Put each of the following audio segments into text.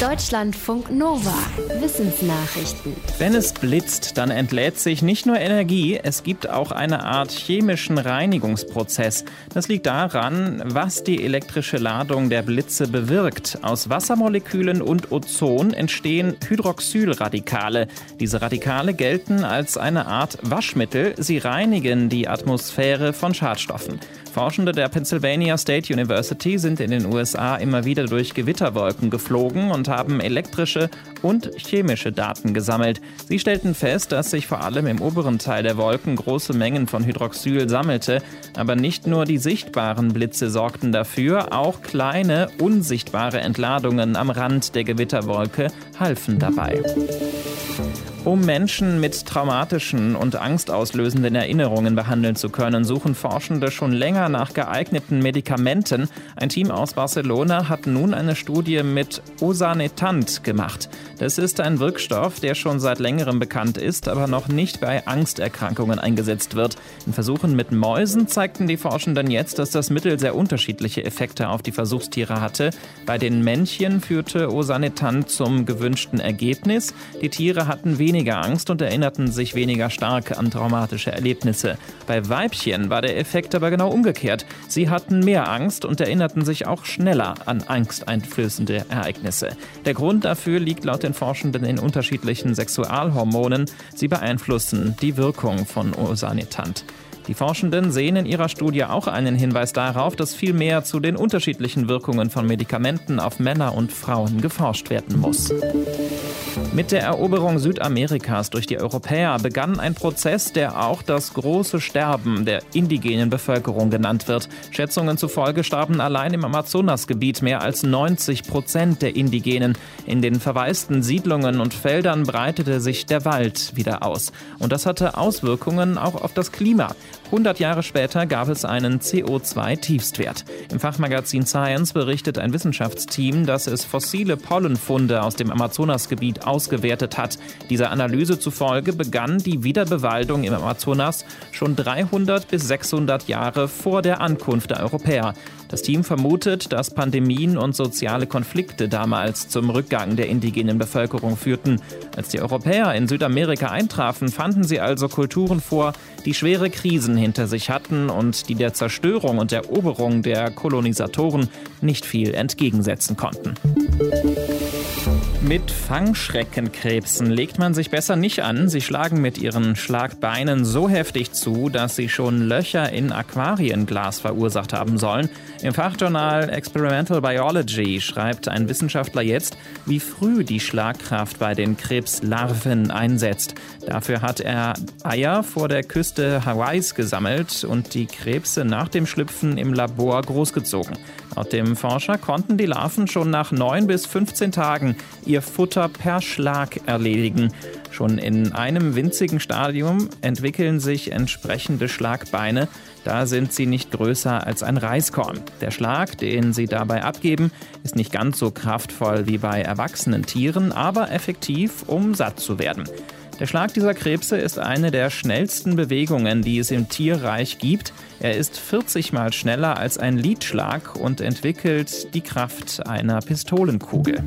Deutschlandfunk Nova. Wissensnachrichten. Wenn es blitzt, dann entlädt sich nicht nur Energie, es gibt auch eine Art chemischen Reinigungsprozess. Das liegt daran, was die elektrische Ladung der Blitze bewirkt. Aus Wassermolekülen und Ozon entstehen Hydroxylradikale. Diese Radikale gelten als eine Art Waschmittel. Sie reinigen die Atmosphäre von Schadstoffen. Forschende der Pennsylvania State University sind in den USA immer wieder durch Gewitterwolken geflogen und haben elektrische und chemische Daten gesammelt. Sie stellten fest, dass sich vor allem im oberen Teil der Wolken große Mengen von Hydroxyl sammelte. Aber nicht nur die sichtbaren Blitze sorgten dafür, auch kleine, unsichtbare Entladungen am Rand der Gewitterwolke halfen dabei. Um Menschen mit traumatischen und angstauslösenden Erinnerungen behandeln zu können, suchen Forschende schon länger nach geeigneten Medikamenten. Ein Team aus Barcelona hat nun eine Studie mit Osanetant gemacht. Das ist ein Wirkstoff, der schon seit längerem bekannt ist, aber noch nicht bei Angsterkrankungen eingesetzt wird. In Versuchen mit Mäusen zeigten die Forschenden jetzt, dass das Mittel sehr unterschiedliche Effekte auf die Versuchstiere hatte. Bei den Männchen führte Osanetant zum gewünschten Ergebnis. Die Tiere hatten weniger weniger Angst und erinnerten sich weniger stark an traumatische Erlebnisse. Bei Weibchen war der Effekt aber genau umgekehrt. Sie hatten mehr Angst und erinnerten sich auch schneller an angsteinflößende Ereignisse. Der Grund dafür liegt laut den Forschenden in unterschiedlichen Sexualhormonen. Sie beeinflussen die Wirkung von Osanitant. Die Forschenden sehen in ihrer Studie auch einen Hinweis darauf, dass viel mehr zu den unterschiedlichen Wirkungen von Medikamenten auf Männer und Frauen geforscht werden muss. Mit der Eroberung Südamerikas durch die Europäer begann ein Prozess, der auch das große Sterben der indigenen Bevölkerung genannt wird. Schätzungen zufolge starben allein im Amazonasgebiet mehr als 90 Prozent der Indigenen. In den verwaisten Siedlungen und Feldern breitete sich der Wald wieder aus. Und das hatte Auswirkungen auch auf das Klima. 100 Jahre später gab es einen CO2-Tiefstwert. Im Fachmagazin Science berichtet ein Wissenschaftsteam, dass es fossile Pollenfunde aus dem Amazonasgebiet ausgewertet hat. Dieser Analyse zufolge begann die Wiederbewaldung im Amazonas schon 300 bis 600 Jahre vor der Ankunft der Europäer. Das Team vermutet, dass Pandemien und soziale Konflikte damals zum Rückgang der indigenen Bevölkerung führten. Als die Europäer in Südamerika eintrafen, fanden sie also Kulturen vor, die schwere Krisen hinter sich hatten und die der Zerstörung und Eroberung der Kolonisatoren nicht viel entgegensetzen konnten. Mit Fangschreckenkrebsen legt man sich besser nicht an. Sie schlagen mit ihren Schlagbeinen so heftig zu, dass sie schon Löcher in Aquarienglas verursacht haben sollen. Im Fachjournal Experimental Biology schreibt ein Wissenschaftler jetzt, wie früh die Schlagkraft bei den Krebslarven einsetzt. Dafür hat er Eier vor der Küste Hawaiis gesammelt und die Krebse nach dem Schlüpfen im Labor großgezogen. Laut dem Forscher konnten die Larven schon nach 9 bis 15 Tagen ihr Futter per Schlag erledigen. Schon in einem winzigen Stadium entwickeln sich entsprechende Schlagbeine. Da sind sie nicht größer als ein Reiskorn. Der Schlag, den sie dabei abgeben, ist nicht ganz so kraftvoll wie bei erwachsenen Tieren, aber effektiv, um satt zu werden. Der Schlag dieser Krebse ist eine der schnellsten Bewegungen, die es im Tierreich gibt. Er ist 40 mal schneller als ein Lidschlag und entwickelt die Kraft einer Pistolenkugel.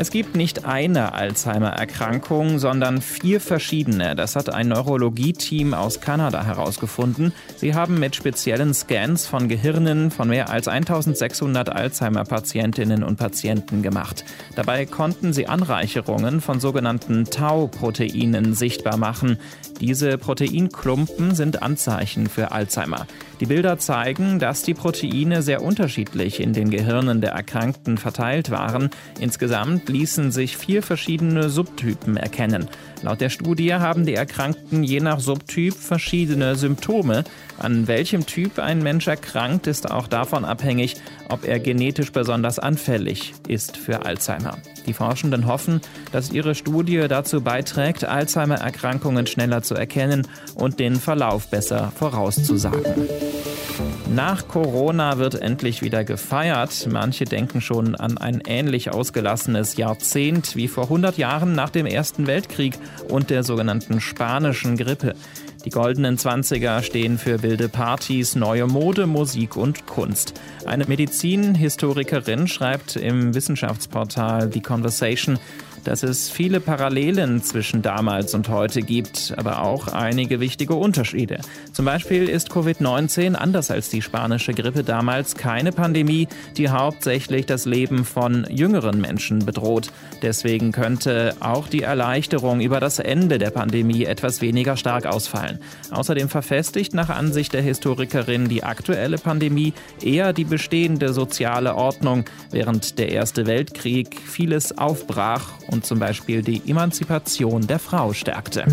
Es gibt nicht eine Alzheimer-Erkrankung, sondern vier verschiedene. Das hat ein Neurologie-Team aus Kanada herausgefunden. Sie haben mit speziellen Scans von Gehirnen von mehr als 1600 Alzheimer-Patientinnen und Patienten gemacht. Dabei konnten sie Anreicherungen von sogenannten Tau-Proteinen sichtbar machen. Diese Proteinklumpen sind Anzeichen für Alzheimer. Die Bilder zeigen, dass die Proteine sehr unterschiedlich in den Gehirnen der Erkrankten verteilt waren. Insgesamt ließen sich vier verschiedene Subtypen erkennen. Laut der Studie haben die Erkrankten je nach Subtyp verschiedene Symptome. An welchem Typ ein Mensch erkrankt, ist auch davon abhängig, ob er genetisch besonders anfällig ist für Alzheimer. Die Forschenden hoffen, dass ihre Studie dazu beiträgt, Alzheimer-Erkrankungen schneller zu erkennen und den Verlauf besser vorauszusagen. Nach Corona wird endlich wieder gefeiert. Manche denken schon an ein ähnlich ausgelassenes Jahrzehnt wie vor 100 Jahren nach dem Ersten Weltkrieg und der sogenannten spanischen Grippe. Die goldenen Zwanziger stehen für wilde Partys, neue Mode, Musik und Kunst. Eine Medizinhistorikerin schreibt im Wissenschaftsportal The Conversation, dass es viele Parallelen zwischen damals und heute gibt, aber auch einige wichtige Unterschiede. Zum Beispiel ist Covid-19 anders als die spanische Grippe damals keine Pandemie, die hauptsächlich das Leben von jüngeren Menschen bedroht. Deswegen könnte auch die Erleichterung über das Ende der Pandemie etwas weniger stark ausfallen. Außerdem verfestigt nach Ansicht der Historikerin die aktuelle Pandemie eher die bestehende soziale Ordnung, während der Erste Weltkrieg vieles aufbrach und zum Beispiel die Emanzipation der Frau stärkte.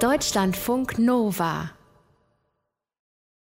Deutschlandfunk Nova